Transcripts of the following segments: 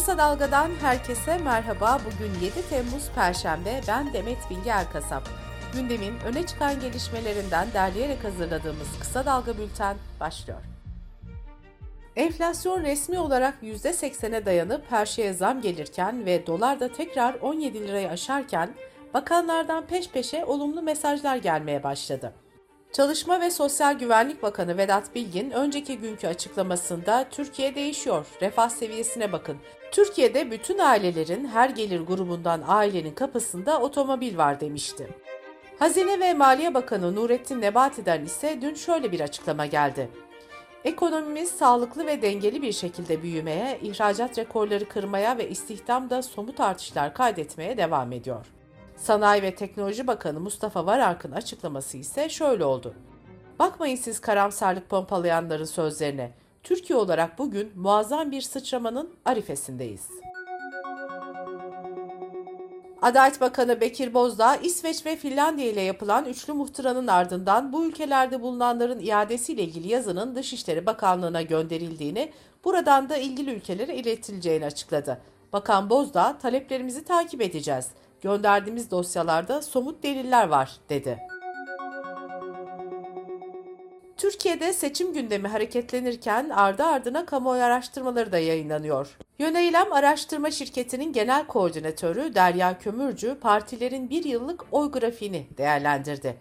Kısa Dalga'dan herkese merhaba. Bugün 7 Temmuz Perşembe. Ben Demet Bilge Erkasap. Gündemin öne çıkan gelişmelerinden derleyerek hazırladığımız Kısa Dalga Bülten başlıyor. Enflasyon resmi olarak %80'e dayanıp her şeye zam gelirken ve dolar da tekrar 17 lirayı aşarken bakanlardan peş peşe olumlu mesajlar gelmeye başladı. Çalışma ve Sosyal Güvenlik Bakanı Vedat Bilgin önceki günkü açıklamasında Türkiye değişiyor, refah seviyesine bakın. Türkiye'de bütün ailelerin her gelir grubundan ailenin kapısında otomobil var demişti. Hazine ve Maliye Bakanı Nurettin Nebati'den ise dün şöyle bir açıklama geldi. Ekonomimiz sağlıklı ve dengeli bir şekilde büyümeye, ihracat rekorları kırmaya ve istihdamda somut artışlar kaydetmeye devam ediyor. Sanayi ve Teknoloji Bakanı Mustafa Varak'ın açıklaması ise şöyle oldu. Bakmayın siz karamsarlık pompalayanların sözlerine. Türkiye olarak bugün muazzam bir sıçramanın arifesindeyiz. Adalet Bakanı Bekir Bozdağ, İsveç ve Finlandiya ile yapılan üçlü muhtıranın ardından bu ülkelerde bulunanların iadesiyle ilgili yazının Dışişleri Bakanlığı'na gönderildiğini, buradan da ilgili ülkelere iletileceğini açıkladı. Bakan Bozdağ, taleplerimizi takip edeceğiz. Gönderdiğimiz dosyalarda somut deliller var, dedi. Türkiye'de seçim gündemi hareketlenirken ardı ardına kamuoyu araştırmaları da yayınlanıyor. Yöneylem Araştırma Şirketi'nin genel koordinatörü Derya Kömürcü partilerin bir yıllık oy grafiğini değerlendirdi.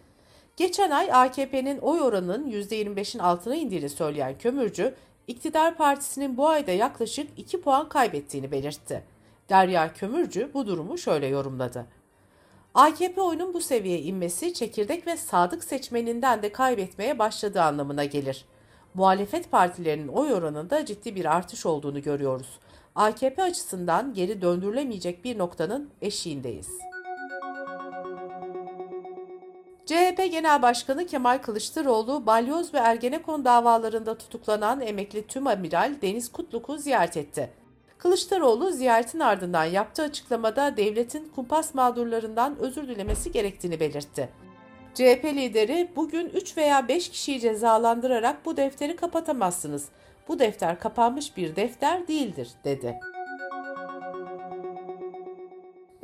Geçen ay AKP'nin oy oranının %25'in altına indiğini söyleyen Kömürcü, iktidar partisinin bu ayda yaklaşık 2 puan kaybettiğini belirtti. Derya Kömürcü bu durumu şöyle yorumladı. AKP oyunun bu seviyeye inmesi çekirdek ve sadık seçmeninden de kaybetmeye başladığı anlamına gelir. Muhalefet partilerinin oy oranında ciddi bir artış olduğunu görüyoruz. AKP açısından geri döndürülemeyecek bir noktanın eşiğindeyiz. CHP Genel Başkanı Kemal Kılıçdaroğlu, Balyoz ve Ergenekon davalarında tutuklanan emekli tüm amiral Deniz Kutluk'u ziyaret etti. Kılıçdaroğlu ziyaretin ardından yaptığı açıklamada devletin kumpas mağdurlarından özür dilemesi gerektiğini belirtti. CHP lideri bugün 3 veya 5 kişiyi cezalandırarak bu defteri kapatamazsınız. Bu defter kapanmış bir defter değildir dedi.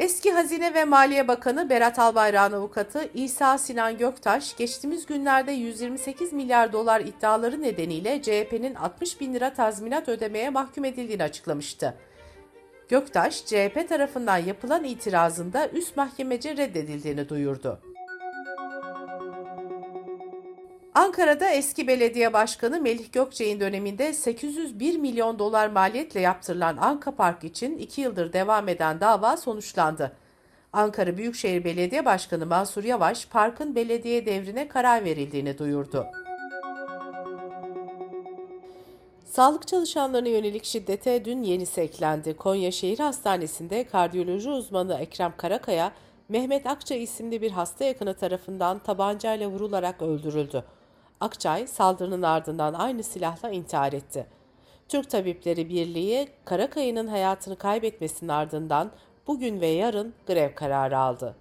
Eski Hazine ve Maliye Bakanı Berat Albayrak'ın avukatı İsa Sinan Göktaş, geçtiğimiz günlerde 128 milyar dolar iddiaları nedeniyle CHP'nin 60 bin lira tazminat ödemeye mahkum edildiğini açıklamıştı. Göktaş, CHP tarafından yapılan itirazında üst mahkemece reddedildiğini duyurdu. Ankara'da eski belediye başkanı Melih Gökçe'nin döneminde 801 milyon dolar maliyetle yaptırılan Anka Park için 2 yıldır devam eden dava sonuçlandı. Ankara Büyükşehir Belediye Başkanı Mansur Yavaş, parkın belediye devrine karar verildiğini duyurdu. Sağlık çalışanlarına yönelik şiddete dün yenisi eklendi. Konya Şehir Hastanesi'nde kardiyoloji uzmanı Ekrem Karakaya, Mehmet Akça isimli bir hasta yakını tarafından tabancayla vurularak öldürüldü. Akçay saldırının ardından aynı silahla intihar etti. Türk Tabipleri Birliği Karakaya'nın hayatını kaybetmesinin ardından bugün ve yarın grev kararı aldı.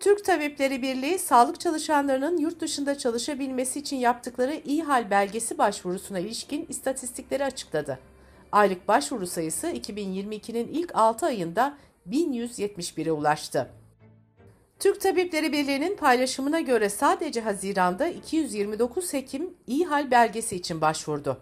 Türk Tabipleri Birliği, sağlık çalışanlarının yurt dışında çalışabilmesi için yaptıkları iyi hal belgesi başvurusuna ilişkin istatistikleri açıkladı. Aylık başvuru sayısı 2022'nin ilk 6 ayında 1171'e ulaştı. Türk Tabipleri Birliği'nin paylaşımına göre sadece Haziran'da 229 hekim iyi hal belgesi için başvurdu.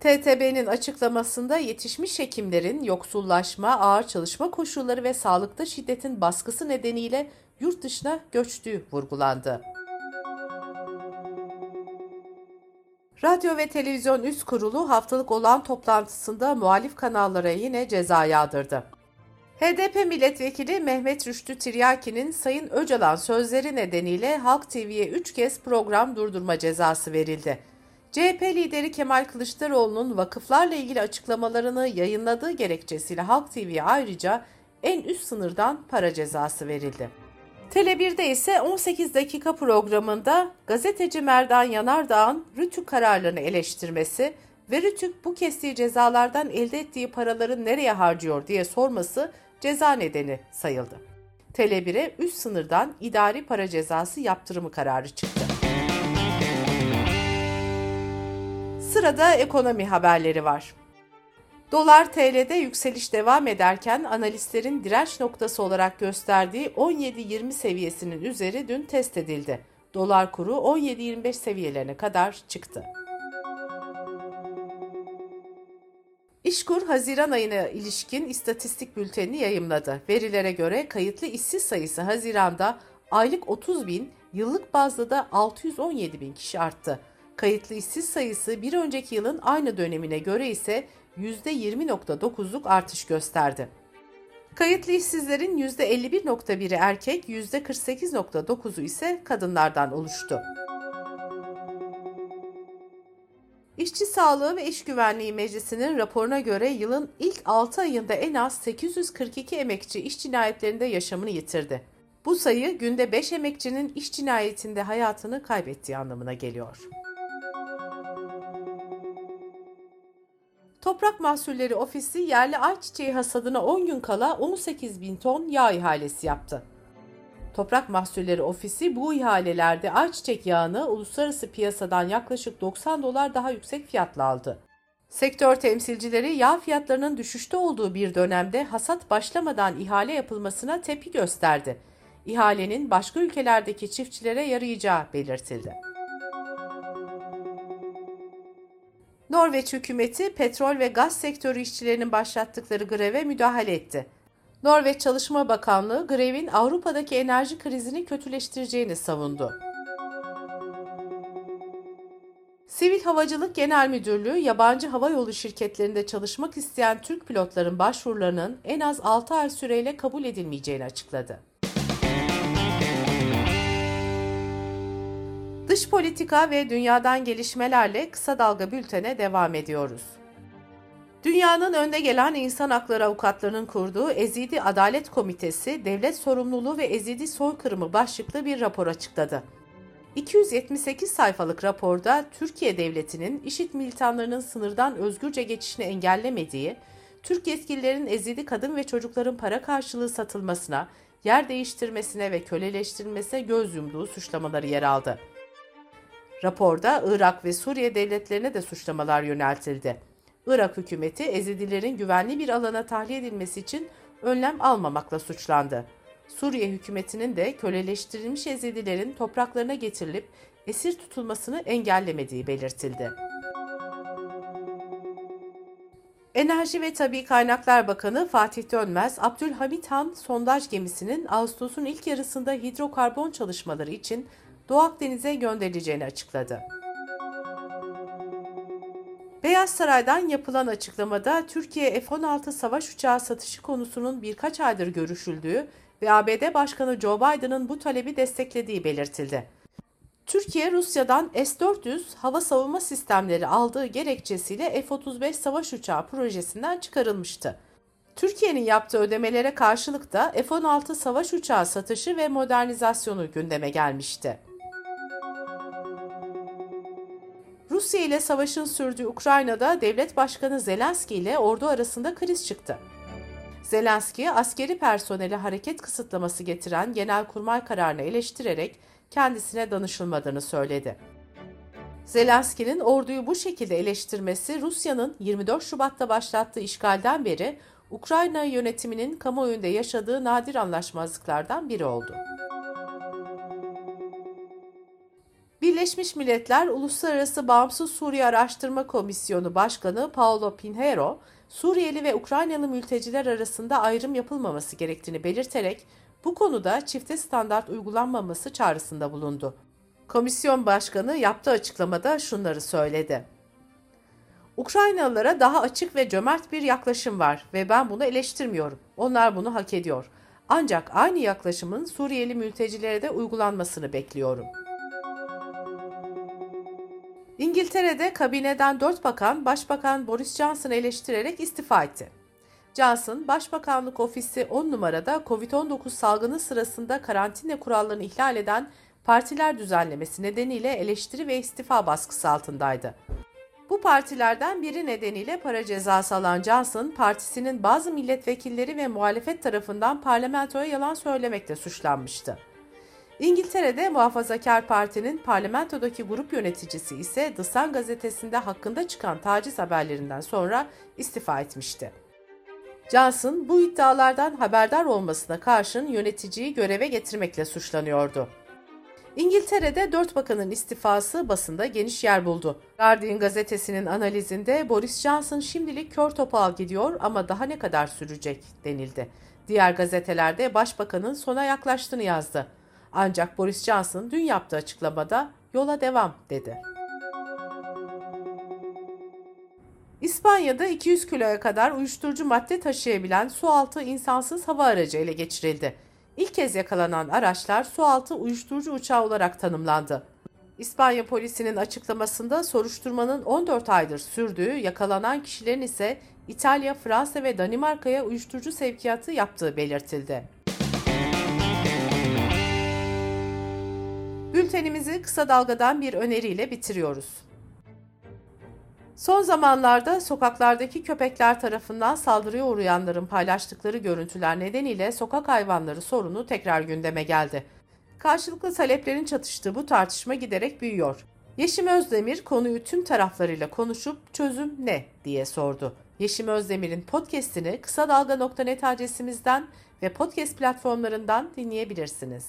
TTB'nin açıklamasında yetişmiş hekimlerin yoksullaşma, ağır çalışma koşulları ve sağlıkta şiddetin baskısı nedeniyle yurt dışına göçtüğü vurgulandı. Radyo ve Televizyon Üst Kurulu haftalık olan toplantısında muhalif kanallara yine ceza yağdırdı. HDP milletvekili Mehmet Rüştü Tiryaki'nin Sayın Öcalan sözleri nedeniyle Halk TV'ye 3 kez program durdurma cezası verildi. CHP lideri Kemal Kılıçdaroğlu'nun vakıflarla ilgili açıklamalarını yayınladığı gerekçesiyle Halk TV'ye ayrıca en üst sınırdan para cezası verildi. Tele1'de ise 18 dakika programında gazeteci Merdan Yanardağ'ın Rütük kararlarını eleştirmesi ve Rütük bu kestiği cezalardan elde ettiği paraları nereye harcıyor diye sorması ceza nedeni sayıldı. Tele1'e üst sınırdan idari para cezası yaptırımı kararı çıktı. Sırada ekonomi haberleri var. Dolar TL'de yükseliş devam ederken analistlerin direnç noktası olarak gösterdiği 17.20 seviyesinin üzeri dün test edildi. Dolar kuru 17.25 seviyelerine kadar çıktı. İşkur Haziran ayına ilişkin istatistik bültenini yayımladı. Verilere göre kayıtlı işsiz sayısı Haziran'da aylık 30 bin, yıllık bazda da 617 bin kişi arttı. Kayıtlı işsiz sayısı bir önceki yılın aynı dönemine göre ise %20.9'luk artış gösterdi. Kayıtlı işsizlerin %51.1'i erkek, %48.9'u ise kadınlardan oluştu. İşçi Sağlığı ve İş Güvenliği Meclisi'nin raporuna göre yılın ilk 6 ayında en az 842 emekçi iş cinayetlerinde yaşamını yitirdi. Bu sayı günde 5 emekçinin iş cinayetinde hayatını kaybettiği anlamına geliyor. Toprak Mahsulleri Ofisi yerli ayçiçeği hasadına 10 gün kala 18 bin ton yağ ihalesi yaptı. Toprak Mahsulleri Ofisi bu ihalelerde ayçiçek yağını uluslararası piyasadan yaklaşık 90 dolar daha yüksek fiyatla aldı. Sektör temsilcileri yağ fiyatlarının düşüşte olduğu bir dönemde hasat başlamadan ihale yapılmasına tepki gösterdi. İhalenin başka ülkelerdeki çiftçilere yarayacağı belirtildi. Norveç hükümeti petrol ve gaz sektörü işçilerinin başlattıkları greve müdahale etti. Norveç Çalışma Bakanlığı grevin Avrupa'daki enerji krizini kötüleştireceğini savundu. Sivil Havacılık Genel Müdürlüğü, yabancı hava yolu şirketlerinde çalışmak isteyen Türk pilotların başvurularının en az 6 ay süreyle kabul edilmeyeceğini açıkladı. Dış politika ve dünyadan gelişmelerle kısa dalga bültene devam ediyoruz. Dünyanın önde gelen insan hakları avukatlarının kurduğu Ezidi Adalet Komitesi, devlet sorumluluğu ve Ezidi soykırımı başlıklı bir rapor açıkladı. 278 sayfalık raporda Türkiye Devleti'nin IŞİD militanlarının sınırdan özgürce geçişini engellemediği, Türk yetkililerin Ezidi kadın ve çocukların para karşılığı satılmasına, yer değiştirmesine ve köleleştirilmesine göz yumduğu suçlamaları yer aldı. Raporda Irak ve Suriye devletlerine de suçlamalar yöneltildi. Irak hükümeti Ezidilerin güvenli bir alana tahliye edilmesi için önlem almamakla suçlandı. Suriye hükümetinin de köleleştirilmiş Ezidilerin topraklarına getirilip esir tutulmasını engellemediği belirtildi. Enerji ve Tabi Kaynaklar Bakanı Fatih Dönmez, Abdülhamit Han sondaj gemisinin Ağustos'un ilk yarısında hidrokarbon çalışmaları için Doğu Akdeniz'e gönderileceğini açıkladı. Beyaz Saray'dan yapılan açıklamada Türkiye F-16 savaş uçağı satışı konusunun birkaç aydır görüşüldüğü ve ABD Başkanı Joe Biden'ın bu talebi desteklediği belirtildi. Türkiye, Rusya'dan S-400 hava savunma sistemleri aldığı gerekçesiyle F-35 savaş uçağı projesinden çıkarılmıştı. Türkiye'nin yaptığı ödemelere karşılık da F-16 savaş uçağı satışı ve modernizasyonu gündeme gelmişti. Rusya ile savaşın sürdüğü Ukrayna'da devlet başkanı Zelenski ile ordu arasında kriz çıktı. Zelenski, askeri personele hareket kısıtlaması getiren genelkurmay kararını eleştirerek kendisine danışılmadığını söyledi. Zelenski'nin orduyu bu şekilde eleştirmesi Rusya'nın 24 Şubat'ta başlattığı işgalden beri Ukrayna yönetiminin kamuoyunda yaşadığı nadir anlaşmazlıklardan biri oldu. Birleşmiş Milletler Uluslararası Bağımsız Suriye Araştırma Komisyonu Başkanı Paolo Pinheiro, Suriyeli ve Ukraynalı mülteciler arasında ayrım yapılmaması gerektiğini belirterek bu konuda çifte standart uygulanmaması çağrısında bulundu. Komisyon Başkanı yaptığı açıklamada şunları söyledi. Ukraynalılara daha açık ve cömert bir yaklaşım var ve ben bunu eleştirmiyorum. Onlar bunu hak ediyor. Ancak aynı yaklaşımın Suriyeli mültecilere de uygulanmasını bekliyorum.'' İngiltere'de kabineden dört bakan Başbakan Boris Johnson'ı eleştirerek istifa etti. Johnson, Başbakanlık Ofisi 10 numarada COVID-19 salgını sırasında karantina kurallarını ihlal eden partiler düzenlemesi nedeniyle eleştiri ve istifa baskısı altındaydı. Bu partilerden biri nedeniyle para cezası alan Johnson, partisinin bazı milletvekilleri ve muhalefet tarafından parlamentoya yalan söylemekle suçlanmıştı. İngiltere'de Muhafazakar Parti'nin parlamentodaki grup yöneticisi ise The Sun gazetesinde hakkında çıkan taciz haberlerinden sonra istifa etmişti. Johnson bu iddialardan haberdar olmasına karşın yöneticiyi göreve getirmekle suçlanıyordu. İngiltere'de dört bakanın istifası basında geniş yer buldu. Guardian gazetesinin analizinde Boris Johnson şimdilik kör topal gidiyor ama daha ne kadar sürecek denildi. Diğer gazetelerde başbakanın sona yaklaştığını yazdı. Ancak Boris Johnson dün yaptığı açıklamada yola devam dedi. İspanya'da 200 kiloya kadar uyuşturucu madde taşıyabilen sualtı insansız hava aracı ele geçirildi. İlk kez yakalanan araçlar sualtı uyuşturucu uçağı olarak tanımlandı. İspanya polisinin açıklamasında soruşturmanın 14 aydır sürdüğü, yakalanan kişilerin ise İtalya, Fransa ve Danimarka'ya uyuşturucu sevkiyatı yaptığı belirtildi. Bültenimizi kısa dalgadan bir öneriyle bitiriyoruz. Son zamanlarda sokaklardaki köpekler tarafından saldırıya uğrayanların paylaştıkları görüntüler nedeniyle sokak hayvanları sorunu tekrar gündeme geldi. Karşılıklı taleplerin çatıştığı bu tartışma giderek büyüyor. Yeşim Özdemir konuyu tüm taraflarıyla konuşup çözüm ne diye sordu. Yeşim Özdemir'in podcast'ini kısa dalga.net adresimizden ve podcast platformlarından dinleyebilirsiniz.